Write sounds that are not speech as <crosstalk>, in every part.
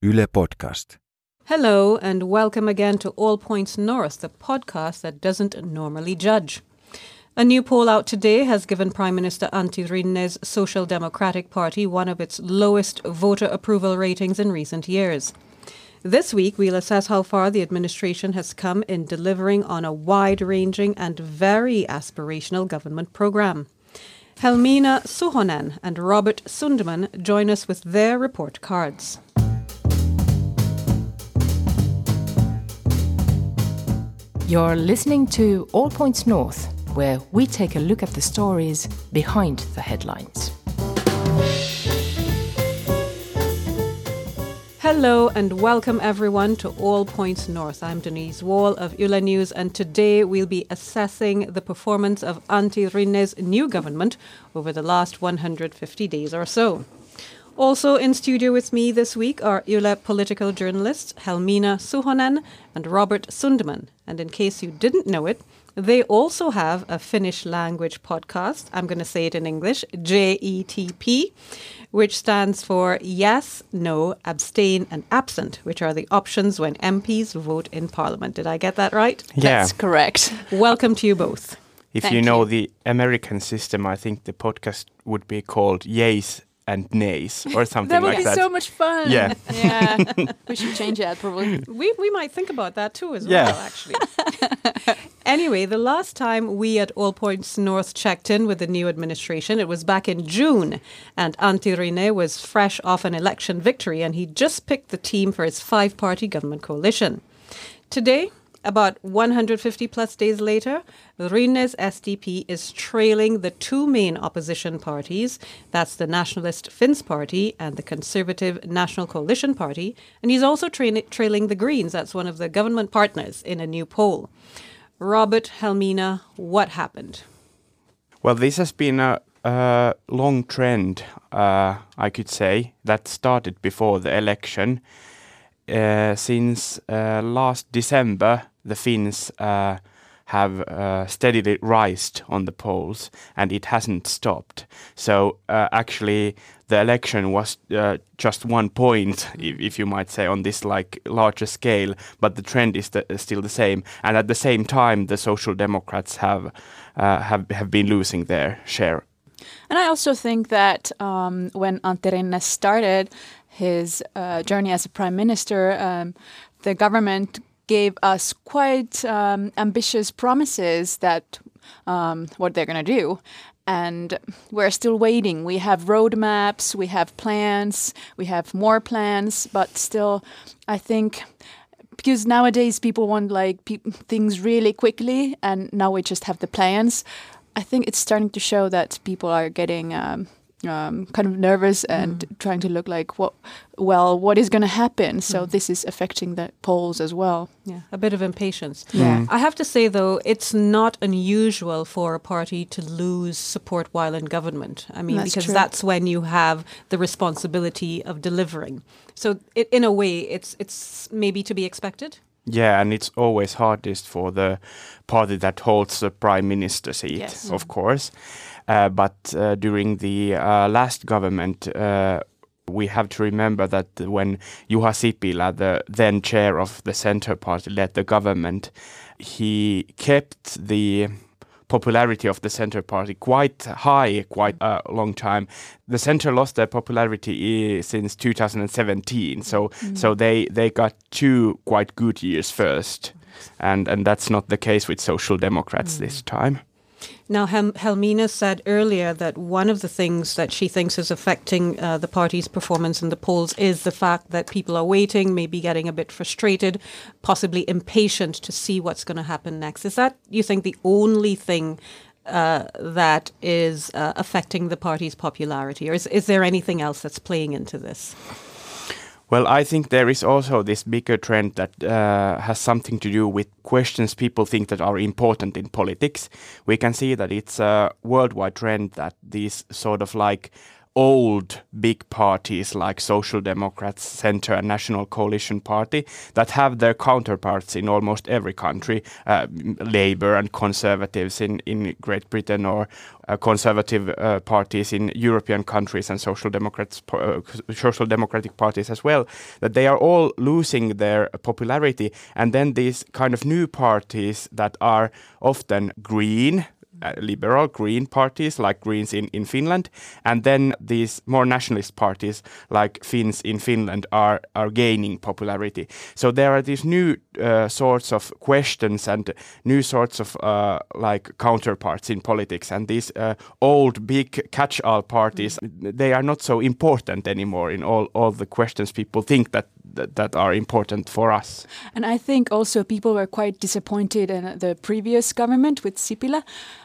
Yle Podcast. Hello, and welcome again to All Points North, the podcast that doesn't normally judge. A new poll out today has given Prime Minister Antti Rinne's Social Democratic Party one of its lowest voter approval ratings in recent years. This week, we'll assess how far the administration has come in delivering on a wide ranging and very aspirational government programme. Helmiina Suhonen and Robert Sundman join us with their report cards. You're listening to All Points North, where we take a look at the stories behind the headlines. Hello and welcome everyone to All Points North. I'm Denise Wall of Yle News, and today we'll be assessing the performance of Antti new government over the last 150 days or so. Also in studio with me this week are Yle political journalists Helmiina Suhonen and Robert Sundman. And in case you didn't know it, they also have a Finnish language podcast. I'm going to say it in English JETP, which stands for Yes, No, Abstain, and Absent, which are the options when MPs vote in Parliament. Did I get that right? Yeah. That's correct. Welcome to you both. If Thank you know you. the American system, I think the podcast would be called Yays and Nays or <laughs> something That would like be that. so much fun. Yeah. <laughs> Yeah. we should change that probably. We, we might think about that too as Yeah. well, actually. <laughs> anyway, the last time we at All Points North checked in with the new administration, it was back in June, and Antti Rinne was fresh off an election victory, and he just picked the team for his five-party government coalition. Today, about 150 plus days later, Rinne's SDP is trailing the two main opposition parties. That's the Nationalist Finns Party and the Conservative National Coalition Party. And he's also tra- trailing the Greens. That's one of the government partners in a new poll. Robert Helmiina, what happened? Well, this has been a, a long trend, uh, I could say, that started before the election. Uh, since uh, last December, the Finns uh, have uh, steadily rised on the polls, and it hasn't stopped. So uh, actually, the election was uh, just one point, if, if you might say, on this like larger scale. But the trend is the, still the same, and at the same time, the Social Democrats have uh, have have been losing their share And I also think that um, when Antti Rinne started his uh, journey as a prime minister, um, the government gave us quite um, ambitious promises that um, what they're going to do. And we're still waiting. We have roadmaps, we have plans, we have more plans, but still, I think because nowadays people want like pe- things really quickly, and now we just have the plans. I think it's starting to show that people are getting um, um, kind of nervous and trying to look like what, well, what is going to happen? So this is affecting the polls as well. Yeah, a bit of impatience. Yeah. I have to say, though, it's not unusual for a party to lose support while in government. I mean, That's because true. that's when you have the responsibility of delivering. So, it, in a way, it's it's maybe to be expected. Yeah, and it's always hardest for the party that holds the prime minister seat, Yes. of course. Uh, but uh, during the uh, last government, uh, we have to remember that when Juha Sipilä, the then chair of the Centre Party, led the government, he kept the popularity of the Centre Party quite high, quite a long time. The Centre lost their popularity i- since 2017, so so they they got two quite good years first, and and that's not the case with Social Democrats this time. Now, Hel- Helmiina said earlier that one of the things that she thinks is affecting uh, the party's performance in the polls is the fact that people are waiting, maybe getting a bit frustrated, possibly impatient to see what's going to happen next. Is that, you think, the only thing uh, that is uh, affecting the party's popularity, or is, is there anything else that's playing into this? Well, I think there is also this bigger trend that uh, has something to do with questions people think that are important in politics. We can see that it's a worldwide trend that these sort of like old big parties like Social Democrats, Centre, and National Coalition Party that have their counterparts in almost every country, uh, Labour and Conservatives in, in Great Britain or uh, conservative uh, parties in European countries and social democrats, uh, social democratic parties as well, that they are all losing their popularity, and then these kind of new parties that are often green, liberal green parties like Greens in, in Finland, and then these more nationalist parties like Finns in Finland are, are gaining popularity. So there are these new uh, sorts of questions and new sorts of uh, like counterparts in politics, and these uh, old big catch-all parties they are not so important anymore in all, all the questions people think that that, that are important for us. And I think also people were quite disappointed in the previous government with Sipilä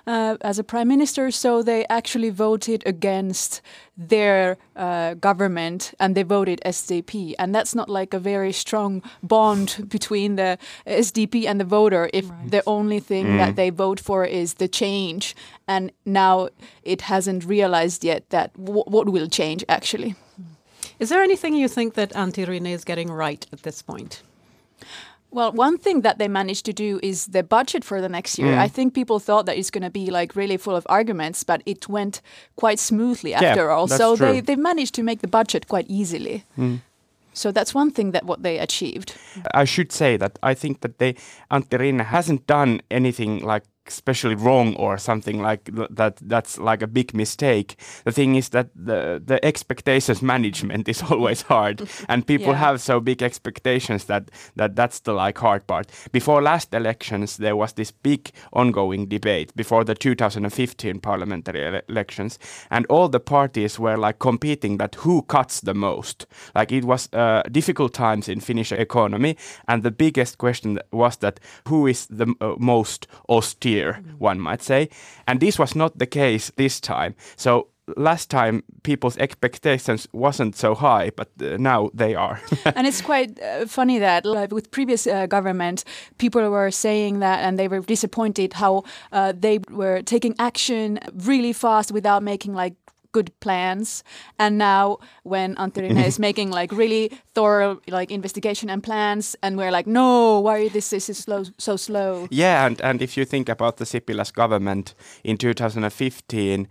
uh, as a prime minister, so they actually voted against their uh, government and they voted SDP. And that's not like a very strong bond between the SDP and the voter if right. the only thing mm. that they vote for is the change. And now it hasn't realized yet that what will change actually. Is there anything you think that Antti Rinne is getting right at this point? Well, one thing that they managed to do is the budget for the next year. Mm. I think people thought that it's going to be like really full of arguments, but it went quite smoothly after yeah, all. So true. they they managed to make the budget quite easily. Mm. So that's one thing that what they achieved. I should say that I think that they Antti Rinne hasn't done anything like especially wrong or something like that that's like a big mistake. The thing is that the the expectations <laughs> management is always hard <laughs> and people yeah. have so big expectations that that that's the like hard part. Before last elections there was this big ongoing debate before the 2015 parliamentary ele elections and all the parties were like competing that who cuts the most. Like it was uh, difficult times in finnish economy and the biggest question was that who is the uh, most austere mm. one might say. And this was not the case this time. So last time people's expectations wasn't so high but uh, now they are <laughs> and it's quite uh, funny that like, with previous uh, government people were saying that and they were disappointed how uh, they were taking action really fast without making like good plans. And now when Antti Rinne is <laughs> making like really thorough like investigation and plans, and we're like, no, why this is slow, so slow? Yeah, and and if you think about the Sipilä's government in 2015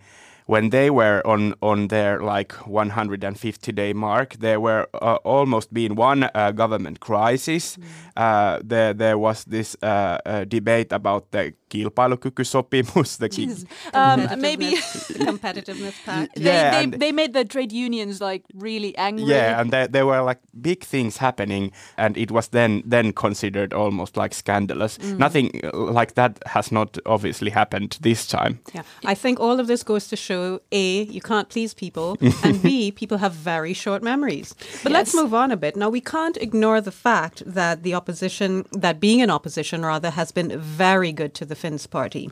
when they were on on their like 150 day mark, there were uh, almost been one uh, government crisis. Mm. Uh, there there was this uh, uh, debate about the kilpailukykysopimus. The <laughs> um, maybe <laughs> competitiveness pact. Yeah, they, they, they, made the trade unions like really angry. Yeah, and there, there were like big things happening, and it was then then considered almost like scandalous. Mm. Nothing like that has not obviously happened this time. Yeah, I think all of this goes to show a you can't please people, <laughs> and b people have very short memories. But yes. let's move on a bit. Now we can't ignore the fact that the opposition, that being an opposition rather, has been very good to the Finns party.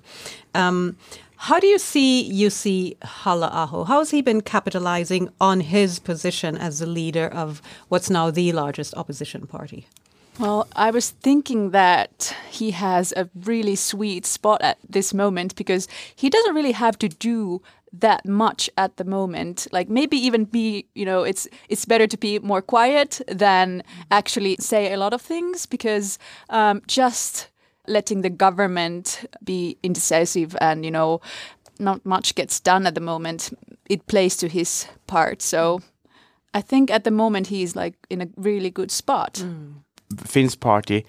Um, how do you see Jussi Halla-aho? How has he been capitalizing on his position as the leader of what's now the largest opposition party? Well, I was thinking that he has a really sweet spot at this moment because he doesn't really have to do that much at the moment like maybe even be you know it's it's better to be more quiet than actually say a lot of things because um, just letting the government be indecisive and you know not much gets done at the moment it plays to his part so i think at the moment he's like in a really good spot mm. finns party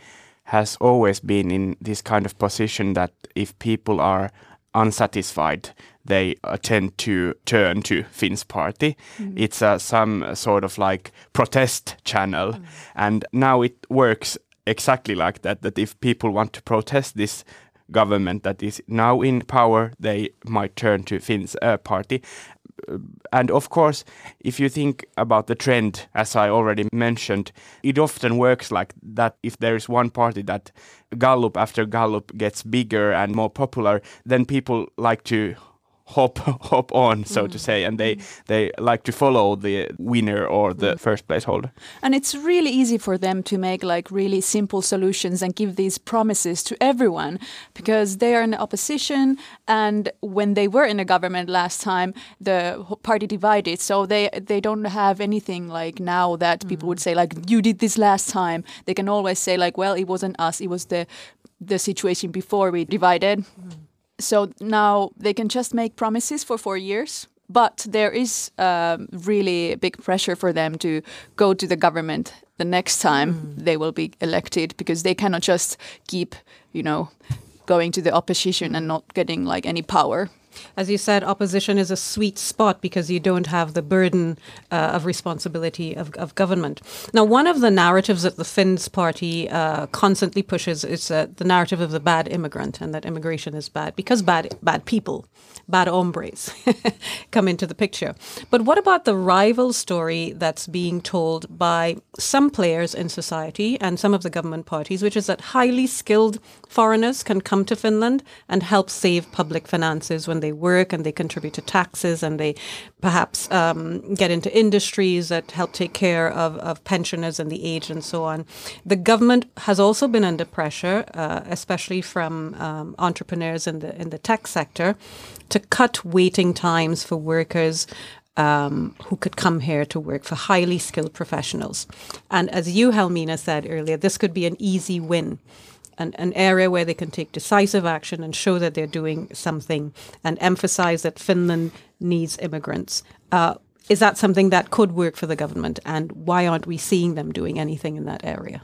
has always been in this kind of position that if people are unsatisfied they uh, tend to turn to Finns party. Mm. It's uh, some sort of like protest channel, mm. and now it works exactly like that. That if people want to protest this government that is now in power, they might turn to Finns uh, party. And of course, if you think about the trend, as I already mentioned, it often works like that. If there is one party that Gallup after Gallup gets bigger and more popular, then people like to hop hop on, so to mm. say, and they mm. they like to follow the winner or the mm. first place holder. And it's really easy for them to make like really simple solutions and give these promises to everyone because they are in the opposition. And when they were in the government last time, the party divided, so they they don't have anything like now that people would say like you did this last time. They can always say like, well, it wasn't us, it was the the situation before we divided. So now they can just make promises for four years. But there is um, really big pressure for them to go to the government the next time they will be elected because they cannot just keep, you know, going to the opposition and not getting like any power. As you said, opposition is a sweet spot because you don't have the burden uh, of responsibility of, of government. Now, one of the narratives that the Finns party uh, constantly pushes is uh, the narrative of the bad immigrant and that immigration is bad because bad, bad people, bad hombres <laughs> come into the picture. But what about the rival story that's being told by some players in society and some of the government parties, which is that highly skilled foreigners can come to Finland and help save public finances when they work and they contribute to taxes and they perhaps um, get into industries that help take care of, of pensioners and the aged and so on. The government has also been under pressure, uh, especially from um, entrepreneurs in the in the tech sector, to cut waiting times for workers um, who could come here to work for highly skilled professionals. And as you, Helmiina, said earlier, this could be an easy win. An, an area where they can take decisive action and show that they're doing something and emphasize that Finland needs immigrants. Uh, is that something that could work for the government? And why aren't we seeing them doing anything in that area?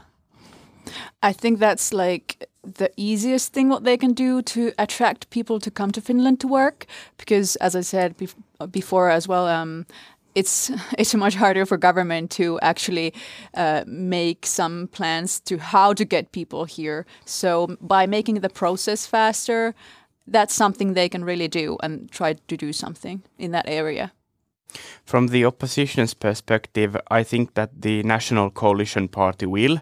I think that's like the easiest thing what they can do to attract people to come to Finland to work because as I said bef- before as well um, it's <laughs> it's much harder for government to actually uh, make some plans to how to get people here. So by making the process faster that's something they can really do and try to do something in that area. From the opposition's perspective, I think that the National Coalition Party will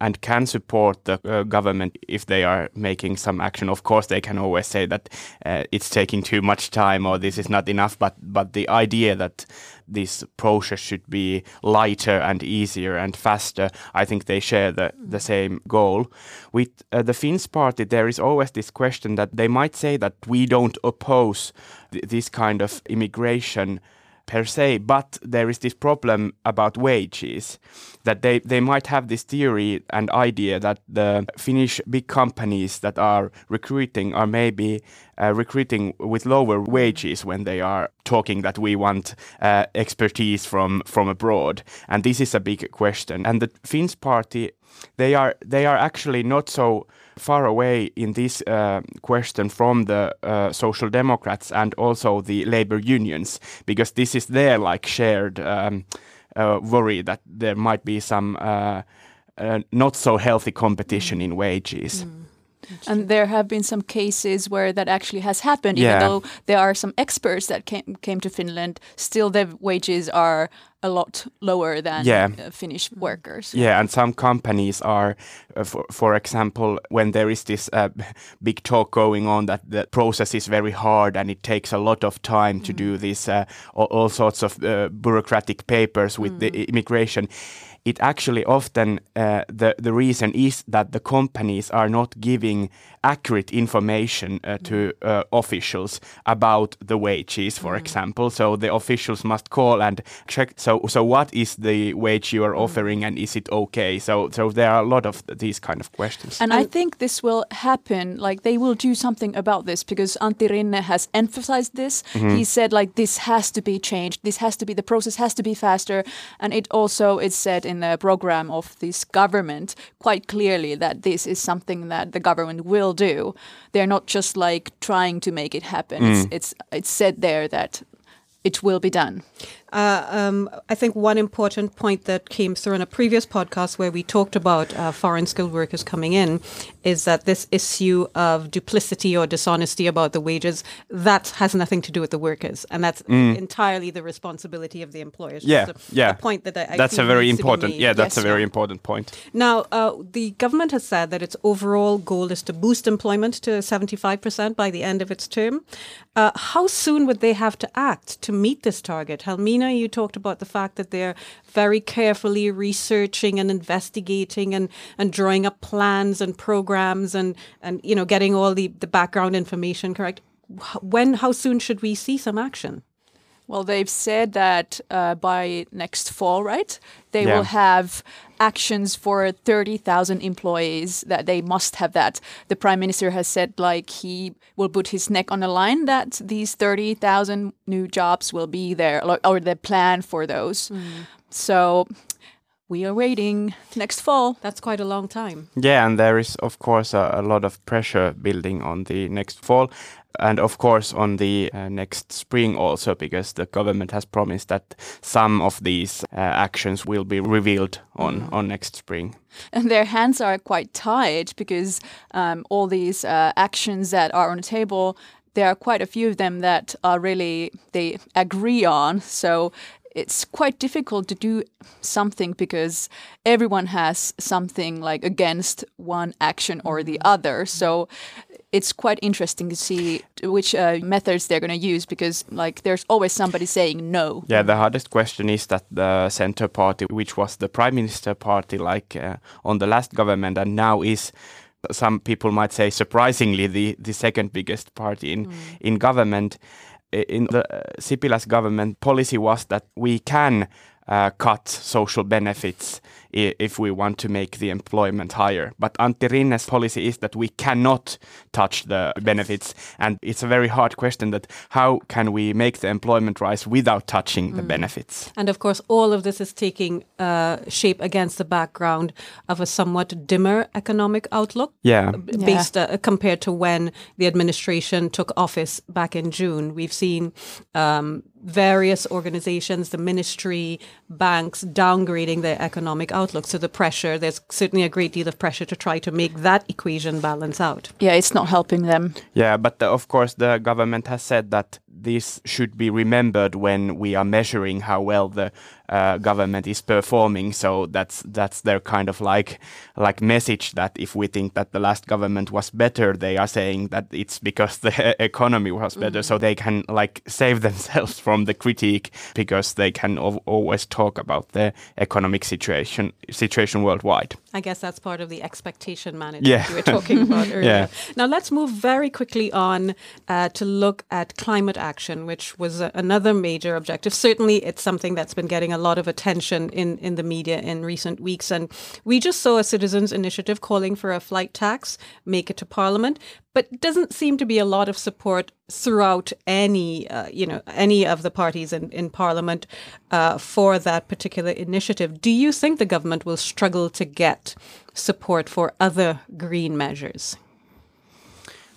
and can support the uh, government if they are making some action. Of course, they can always say that uh, it's taking too much time or this is not enough. But but the idea that this process should be lighter and easier and faster, I think they share the the same goal. With uh, the Finns party, there is always this question that they might say that we don't oppose th- this kind of immigration per se, but there is this problem about wages that they, they might have this theory and idea that the Finnish big companies that are recruiting are maybe uh, recruiting with lower wages when they are talking that we want uh, expertise from from abroad, and this is a big question. And the Finns party they are they are actually not so far away in this uh, question from the uh, social democrats and also the labor unions because this is their like shared um, uh, worry that there might be some uh, uh, not so healthy competition in wages. and there have been some cases where that actually has happened Yeah. even though there are some experts that came came to Finland still their wages are a lot lower than Yeah. uh, Finnish workers Yeah, and some companies are, uh, for, for example, when there is this uh, <laughs> big talk going on that the process is very hard and it takes a lot of time to do this, uh, all, all sorts of uh, bureaucratic papers with the immigration. It actually often uh, the the reason is that the companies are not giving accurate information uh, to uh, officials about the wages, for example. So the officials must call and check. So so what is the wage you are offering, and is it okay? So so there are a lot of these kind of questions. And I think this will happen. Like they will do something about this because Antti Rinne has emphasized this. He said like this has to be changed. This has to be the process has to be faster. And it also is said in the program of this government quite clearly that this is something that the government will do. They're not just like trying to make it happen. It's mm. it's it's said there that it will be done. Uh, um, I think one important point that came through in a previous podcast where we talked about uh, foreign skilled workers coming in is that this issue of duplicity or dishonesty about the wages that has nothing to do with the workers, and that's entirely the responsibility of the employers. Mm. Yeah, a- yeah. a point that I, I that's a very needs to be important. Yeah, that's Yes. a very important point. Now, uh, the government has said that its overall goal is to boost employment to 75% by the end of its term. Uh, how soon would they have to act to meet this target? You talked about the fact that they're very carefully researching and investigating and, and drawing up plans and programs and, and you know getting all the, the background information correct. When, how soon should we see some action? Well, they've said that uh, by next fall, right? They Yeah. will have actions for 30,000 employees that they must have that. The prime minister has said like he will put his neck on the line that these 30,000 new jobs will be there or, or the plan for those. So we are waiting next fall. That's quite a long time. Yeah, and there is of course a, a lot of pressure building on the next fall, and of course on the uh, next spring also, because the government has promised that some of these uh, actions will be revealed on on next spring. and their hands are quite tied because um, all these uh, actions that are on the table there are quite a few of them that are really they agree on. So it's quite difficult to do something because everyone has something like against one action or the other. So it's quite interesting to see which uh, methods they're going to use because like there's always somebody saying no Yeah, the hardest question is that the center party, which was the prime minister party, like uh, on the last government, and now is some people might say surprisingly the the second biggest party in in government. In the uh, Sipilä's government policy was that we can uh, cut social benefits if we want to make the employment higher. But Antti Rinne's policy is that we cannot touch the benefits, and it's a very hard question that how can we make the employment rise without touching the benefits? And of course, all of this is taking uh, shape against the background of a somewhat dimmer economic outlook. Yeah. b- Based uh, compared to when the administration took office back in June, we've seen um, various organizations, the ministry, banks downgrading their economic outlook. So the pressure, there's certainly a great deal of pressure to try to make that equation balance out. yeah it's not helping them Yeah, but uh, of course the government has said that this should be remembered when we are measuring how well the uh, government is performing. So that's that's their kind of like like message that if we think that the last government was better, they are saying that it's because the <laughs> economy was better. So they can like save <laughs> themselves from the critique because they can al- always talk about the economic situation situation worldwide. I guess that's part of the expectation management Yeah. you were talking about <laughs> earlier. Yeah. Now let's move very quickly on uh, to look at climate action, which was uh, another major objective. Certainly, it's something that's been getting a lot of attention in, in the media in recent weeks. And we just saw a citizens' initiative calling for a flight tax, make it to Parliament, but doesn't seem to be a lot of support throughout any, uh, you know, any of the parties in, in Parliament uh, for that particular initiative. Do you think the government will struggle to get support for other green measures?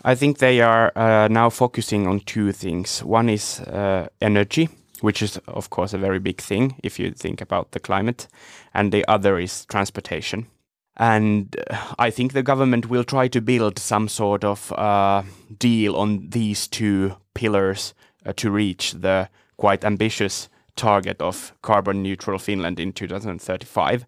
I think they are uh, now focusing on two things. One is uh, energy, which is, of course, a very big thing if you think about the climate, and the other is transportation. And uh, I think the government will try to build some sort of uh, deal on these two pillars uh, to reach the quite ambitious target of carbon neutral Finland in 2035.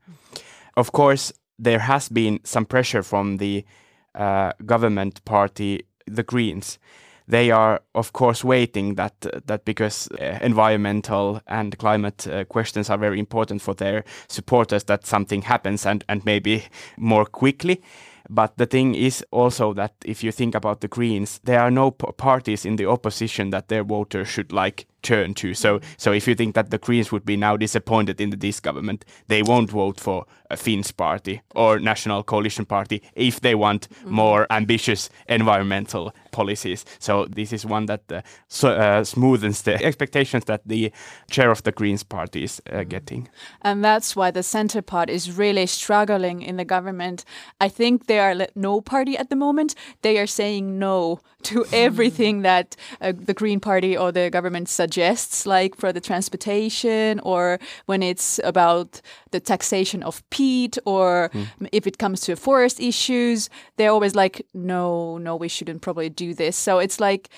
Of course, there has been some pressure from the uh, government party, the Greens. They are, of course, waiting that that because uh, environmental and climate uh, questions are very important for their supporters, that something happens and and maybe more quickly. But the thing is also that if you think about the Greens, there are no parties in the opposition that their voters should like turn to. So, so if you think that the Greens would be now disappointed in this government, they won't vote for a Finns party or National Coalition Party if they want more ambitious environmental policies. So this is one that uh, so, uh, smoothens the expectations that the chair of the Greens party is uh, getting. And that's why the center part is really struggling in the government. I think they are no party at the moment. They are saying no to <laughs> everything that uh, the Green Party or the government suggests. Suggests, like for the transportation, or when it's about the taxation of peat, or if it comes to forest issues, they're always like, no, no, we shouldn't probably do this. So it's like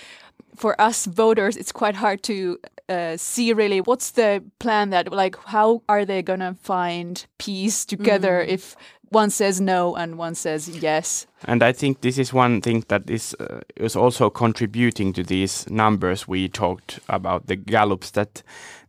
for us voters, it's quite hard to uh, see really what's the plan that like how are they gonna find peace together if one says no and one says yes. And I think this is one thing that is uh, is also contributing to these numbers we talked about the Gallups. That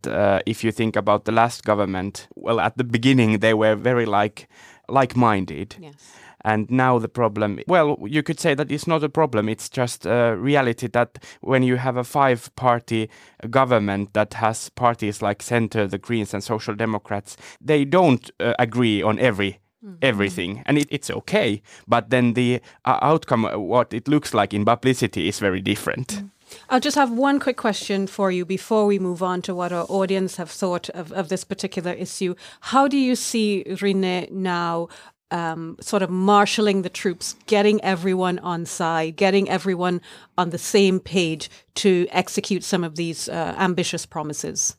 uh, if you think about the last government, well, at the beginning they were very like like-minded. Yes. And now the problem, well, you could say that it's not a problem. It's just a reality that when you have a five party government that has parties like Centre, the Greens, and Social Democrats, they don't uh, agree on every. Everything and it, it's okay, but then the uh, outcome, uh, what it looks like in publicity, is very different. I'll just have one quick question for you before we move on to what our audience have thought of, of this particular issue. How do you see Rinne now um, sort of marshalling the troops, getting everyone on side, getting everyone on the same page to execute some of these uh, ambitious promises?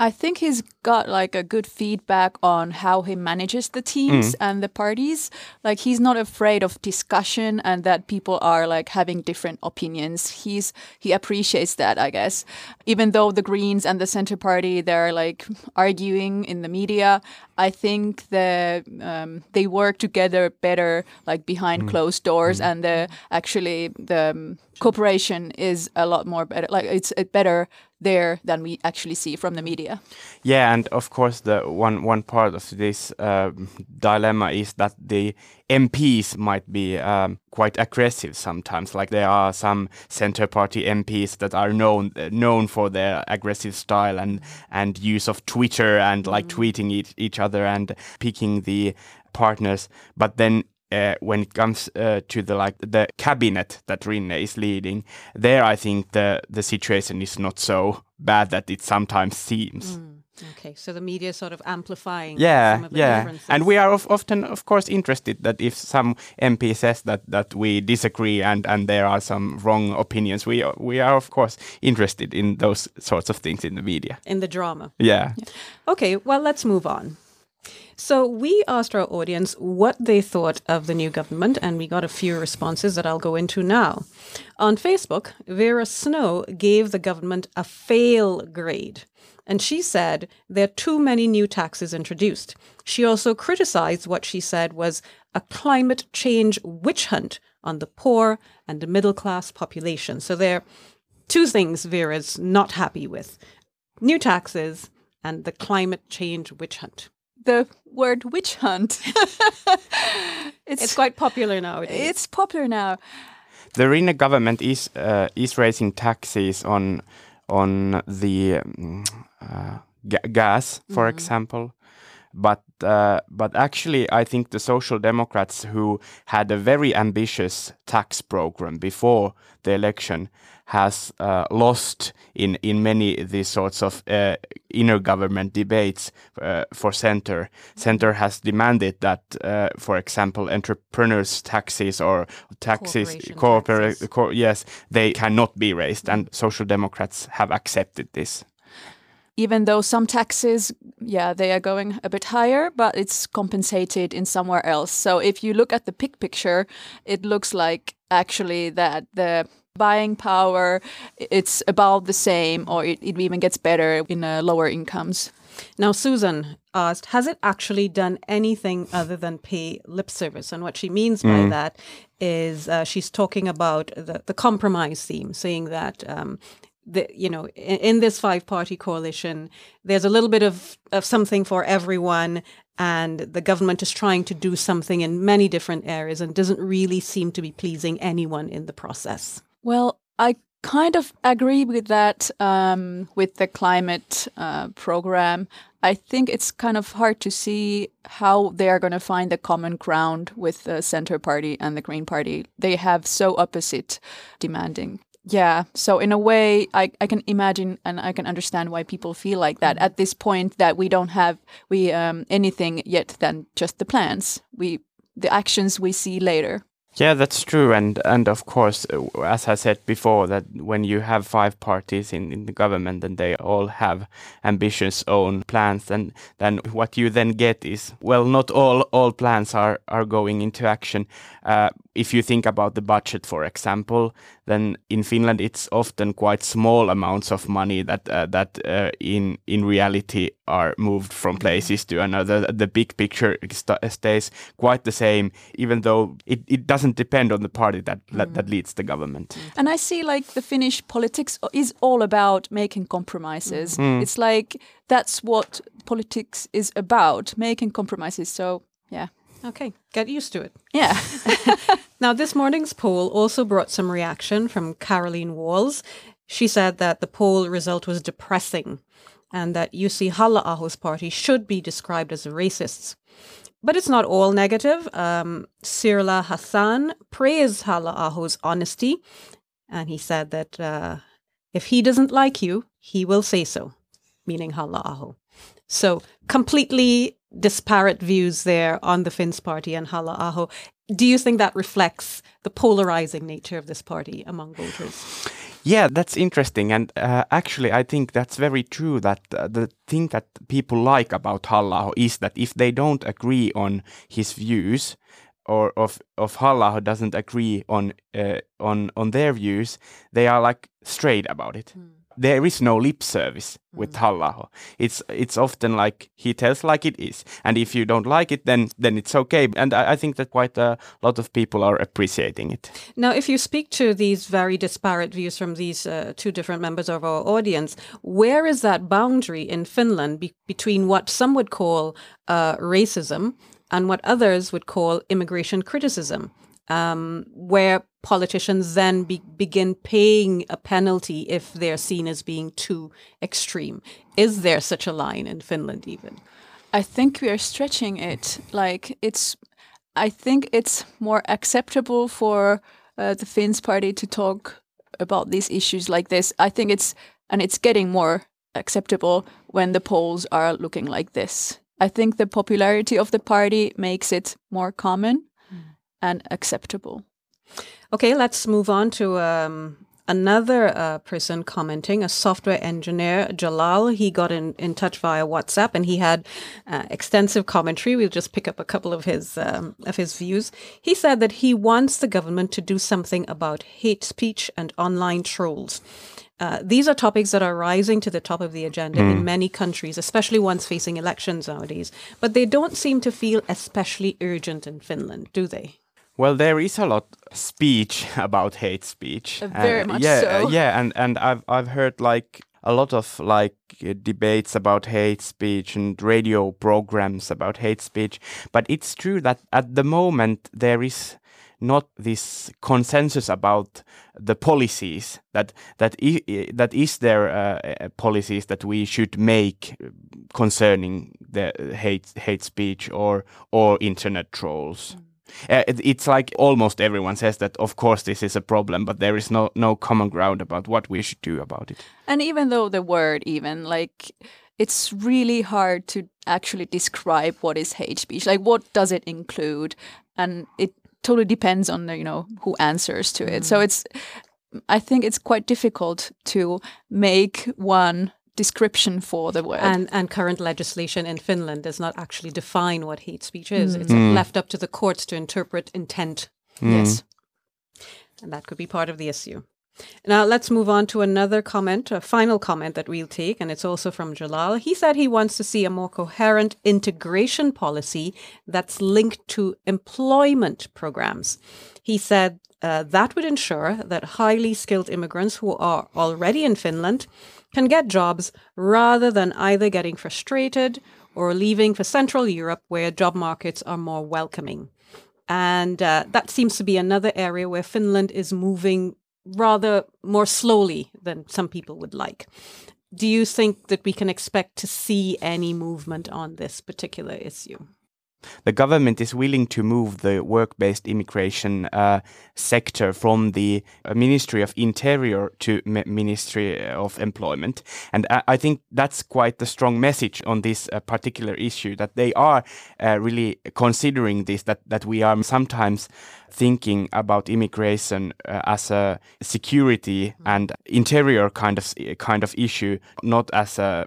I think he's got like a good feedback on how he manages the teams and the parties. Like he's not afraid of discussion and that people are like having different opinions. He's he appreciates that, I guess. Even though the Greens and the Centre Party they're like arguing in the media, I think the um, they work together better like behind closed doors and the actually the um, cooperation is a lot more better. Like it's better there than we actually see from the media. Yeah, and of course, the one one part of this um dilemma is that the MPs might be um, quite aggressive sometimes. Like there are some centre party MPs that are known uh, known for their aggressive style and and use of Twitter and like tweeting each, each other and picking the partners. But then uh, when it comes uh, to the like the cabinet that Rinne is leading, there I think the the situation is not so bad that it sometimes seems. Okay, so the media is sort of amplifying Yeah, some of the yeah, and we are of, often, of course, interested that if some MP says that that we disagree and and there are some wrong opinions, we we are of course interested in those sorts of things in the media. in the drama. Yeah. Okay, well, let's move on. So, we asked our audience what they thought of the new government, and we got a few responses that I'll go into now. On Facebook, Vera Snow gave the government a fail grade, and she said there are too many new taxes introduced. She also criticized what she said was a climate change witch hunt on the poor and the middle class population. So, there are two things Vera's not happy with new taxes and the climate change witch hunt. The word witch hunt. <laughs> it's It's quite popular nowadays. it's popular now. The Rinne government is uh, is raising taxes on on the um, uh, ga- gas, for example. But uh, but actually, I think the Social Democrats, who had a very ambitious tax program before the election, has uh, lost in in many these sorts of uh, inner government debates uh, for center. Center has demanded that, uh, for example, entrepreneurs' taxes or taxes, Corporation corpora- taxes. co- yes, they cannot be raised, and Social Democrats have accepted this. Even though some taxes, yeah, they are going a bit higher, but it's compensated in somewhere else. So if you look at the big picture, it looks like actually that the buying power it's about the same or it, it even gets better in uh, lower incomes. Now, Susan asked, has it actually done anything other than pay lip service? And what she means by that is uh, she's talking about the, the compromise theme, saying that. Um, the, you know, in, in this five-party coalition, there's a little bit of, of something for everyone, and the government is trying to do something in many different areas and doesn't really seem to be pleasing anyone in the process. Well, I kind of agree with that um, with the climate uh, program. I think it's kind of hard to see how they are going to find the common ground with the Centre Party and the Green Party. They have so opposite demanding. Yeah, so in a way, I, I can imagine and I can understand why people feel like that at this point that we don't have we um, anything yet than just the plans. We the actions we see later. Yeah, that's true, and and of course, uh, as I said before, that when you have five parties in, in the government and they all have ambitious own plans, then then what you then get is well, not all all plans are are going into action. Uh, if you think about the budget, for example, then in Finland it's often quite small amounts of money that uh, that uh, in in reality are moved from mm-hmm. places to another. The big picture st stays quite the same, even though it, it doesn't depend on the party that that, that mm. leads the government. Mm. And I see like the Finnish politics is all about making compromises. Mm-hmm. Mm. It's like that's what politics is about, making compromises. So yeah. Okay, get used to it. Yeah. <laughs> <laughs> Now, this morning's poll also brought some reaction from Caroline Walls. She said that the poll result was depressing and that Jussi halla party should be described as racists. But it's not all negative. Um, Sirla Hassan praised halla honesty, and he said that uh, if he doesn't like you, he will say so, meaning halla So completely disparate views there on the Finns party and halla Do you think that reflects the polarizing nature of this party among voters? Yeah, that's interesting, and uh, actually, I think that's very true. That uh, the thing that people like about halla is that if they don't agree on his views, or of of halla doesn't agree on uh, on on their views, they are like straight about it. There is no lip service with halla It's it's often like he tells like it is, and if you don't like it, then then it's okay. And I, I think that quite a lot of people are appreciating it. Now, if you speak to these very disparate views from these uh, two different members of our audience, where is that boundary in Finland be- between what some would call uh, racism and what others would call immigration criticism? Um, where politicians then be- begin paying a penalty if they're seen as being too extreme. Is there such a line in Finland, even? I think we are stretching it. Like it's, I think it's more acceptable for uh, the Finns party to talk about these issues like this. I think it's, and it's getting more acceptable when the polls are looking like this. I think the popularity of the party makes it more common and acceptable. Okay, let's move on to um, another uh, person commenting, a software engineer, Jalal. He got in, in touch via WhatsApp and he had uh, extensive commentary. We'll just pick up a couple of his um, of his views. He said that he wants the government to do something about hate speech and online trolls. Uh, these are topics that are rising to the top of the agenda in many countries, especially ones facing elections nowadays. But they don't seem to feel especially urgent in Finland, do they? Well, there is a lot speech <laughs> about hate speech. Uh, very much yeah, so. uh, yeah, and and I've I've heard like a lot of like uh, debates about hate speech and radio programs about hate speech. But it's true that at the moment there is not this consensus about the policies that that i- that is there uh, uh, policies that we should make concerning the hate hate speech or or internet trolls. Uh, it- it's like almost everyone says that of course this is a problem but there is no no common ground about what we should do about it And even though the word even like it's really hard to actually describe what is hate speech. Like what does it include? And it totally depends on the, you know, who answers to it. So it's I think it's quite difficult to make one description for the word. And and current legislation in Finland does not actually define what hate speech is. It's mm. left up to the courts to interpret intent, mm. yes. and that could be part of the issue. Now let's move on to another comment, a final comment that we'll take, and it's also from Jalal. He said he wants to see a more coherent integration policy that's linked to employment programs. He said uh, that would ensure that highly skilled immigrants who are already in Finland can get jobs rather than either getting frustrated or leaving for Central Europe where job markets are more welcoming. And uh, that seems to be another area where Finland is moving rather more slowly than some people would like. Do you think that we can expect to see any movement on this particular issue? The government is willing to move the work-based immigration uh, sector from the uh, Ministry of Interior to M- Ministry of Employment, and I, I, think that's quite the strong message on this uh, particular issue that they are uh, really considering this. That that we are sometimes thinking about immigration uh, as a security mm-hmm. and interior kind of kind of issue, not as a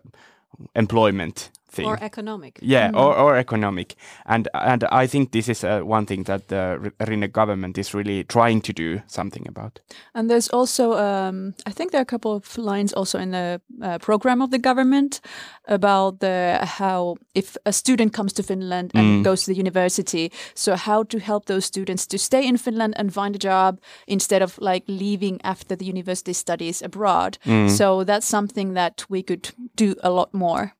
employment thing. Or economic. Yeah, mm. or, or economic. And and I think this is uh, one thing that the Rinne government is really trying to do something about. And there's also, um, I think there are a couple of lines also in the uh, program of the government about the how if a student comes to Finland and mm. goes to the university, so how to help those students to stay in Finland and find a job instead of like leaving after the university studies abroad. Mm. So that's something that we could do a lot more.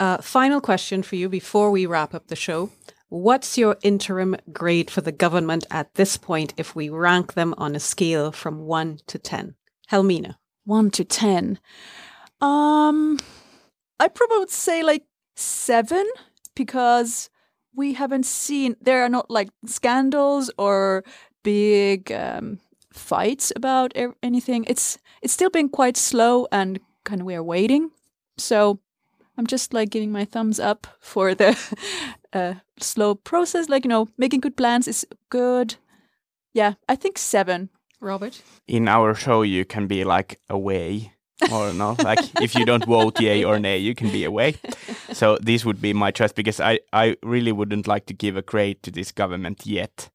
Uh, final question for you before we wrap up the show. What's your interim grade for the government at this point if we rank them on a scale from 1 to 10? Helmiina. 1 to 10. Um I probably would say like 7 because we haven't seen there are not like scandals or big um, fights about anything. It's it's still been quite slow and kind of we are waiting. So I'm just like giving my thumbs up for the <laughs> uh, slow process. Like, you know, making good plans is good. Yeah, I think seven. Robert? In our show, you can be like away or no. like if you don't vote yay or nay, you can be away. <laughs> So this would be my choice because I, I really wouldn't like to give a grade to this government yet.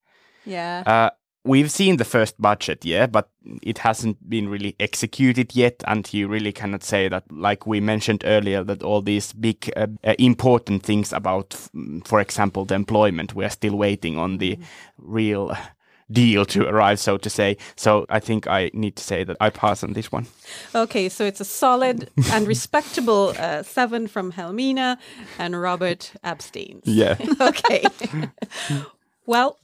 Yeah. Uh, we've seen the first budget, yeah, but it hasn't been really executed yet. And you really cannot say that, like we mentioned earlier, that all these big, uh, uh, important things about, for example, the employment, we are still waiting on the mm. real deal to arrive, so to say. So I think I need to say that I pass on this one. Okay, so it's a solid <laughs> and respectable uh, seven from Helmiina, and Robert abstains. Yeah. <laughs> okay. <laughs> well,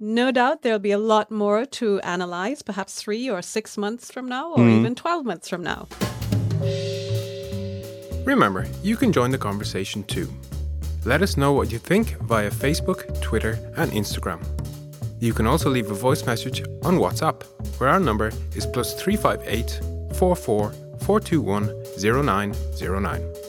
no doubt there'll be a lot more to analyze, perhaps three or six months from now, or mm. even 12 months from now. Remember, you can join the conversation too. Let us know what you think via Facebook, Twitter, and Instagram. You can also leave a voice message on WhatsApp, where our number is plus 358 44 421 0909.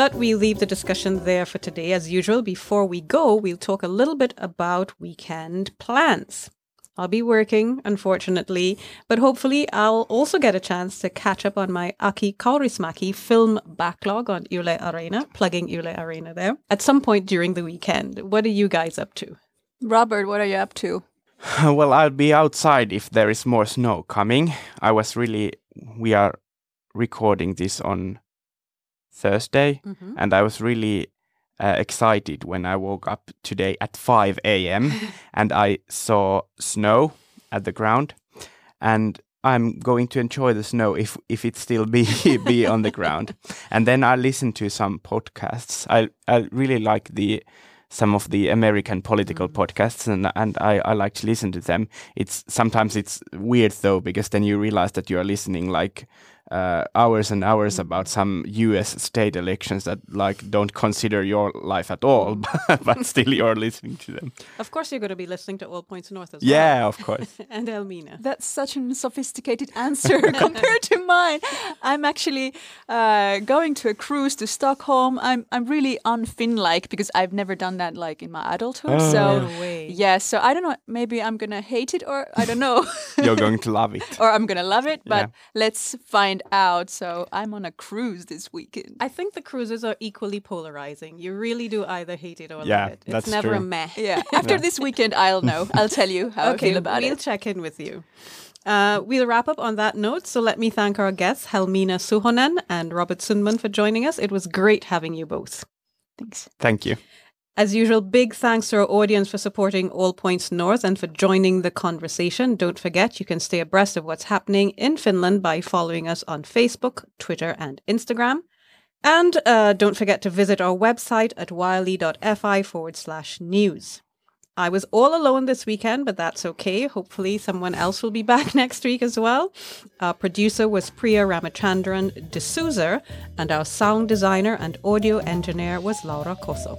But we leave the discussion there for today. As usual, before we go, we'll talk a little bit about weekend plans. I'll be working, unfortunately, but hopefully I'll also get a chance to catch up on my Aki Kaurismäki film backlog on Yle Areena, plugging Yle Areena there, at some point during the weekend. What are you guys up to? Robert, what are you up to? <laughs> well, I'll be outside if there is more snow coming. I was really, we are recording this on Thursday, mm-hmm. and I was really uh, excited when I woke up today at 5 a.m. <laughs> and I saw snow at the ground, and I'm going to enjoy the snow if if it still be <laughs> be on the ground. <laughs> And then I listen to some podcasts. I I really like the some of the American political mm. podcasts, and and I, I like to listen to them. It's sometimes it's weird though because then you realize that you are listening like uh, hours and hours about some U.S. state elections that like don't consider your life at all, <laughs> but still you're listening to them. Of course, you're going to be listening to All Points North as well. Yeah, of course. <laughs> and Helmiina. That's such a sophisticated answer <laughs> compared to mine. I'm actually uh, going to a cruise to Stockholm. I'm I'm really unfin-like because I've never done that like in my adulthood. Oh. So no yeah, so I don't know. Maybe I'm gonna hate it or I don't know. you're going to love it. or I'm gonna love it, but yeah. let's find out. So I'm on a cruise this weekend. I think the cruises are equally polarizing. You really do either hate it or yeah, love it. It's never true. a meh. Yeah. <laughs> After yeah. this weekend, I'll know. I'll tell you how okay, I feel about we'll it. We'll check in with you. Uh, we'll wrap up on that note. So let me thank our guests, Helmiina Suhonen and Robert Sundman, for joining us. It was great having you both. Thanks. Thank you. As usual, big thanks to our audience for supporting All Points North and for joining the conversation. Don't forget, you can stay abreast of what's happening in Finland by following us on Facebook, Twitter, and Instagram. And uh, don't forget to visit our website at yle.fi forward slash news. I was all alone this weekend, but that's okay. Hopefully, someone else will be <laughs> back next week as well. Our producer was Priya Ramachandran D'Souza, and our sound designer and audio engineer was Laura Cosso.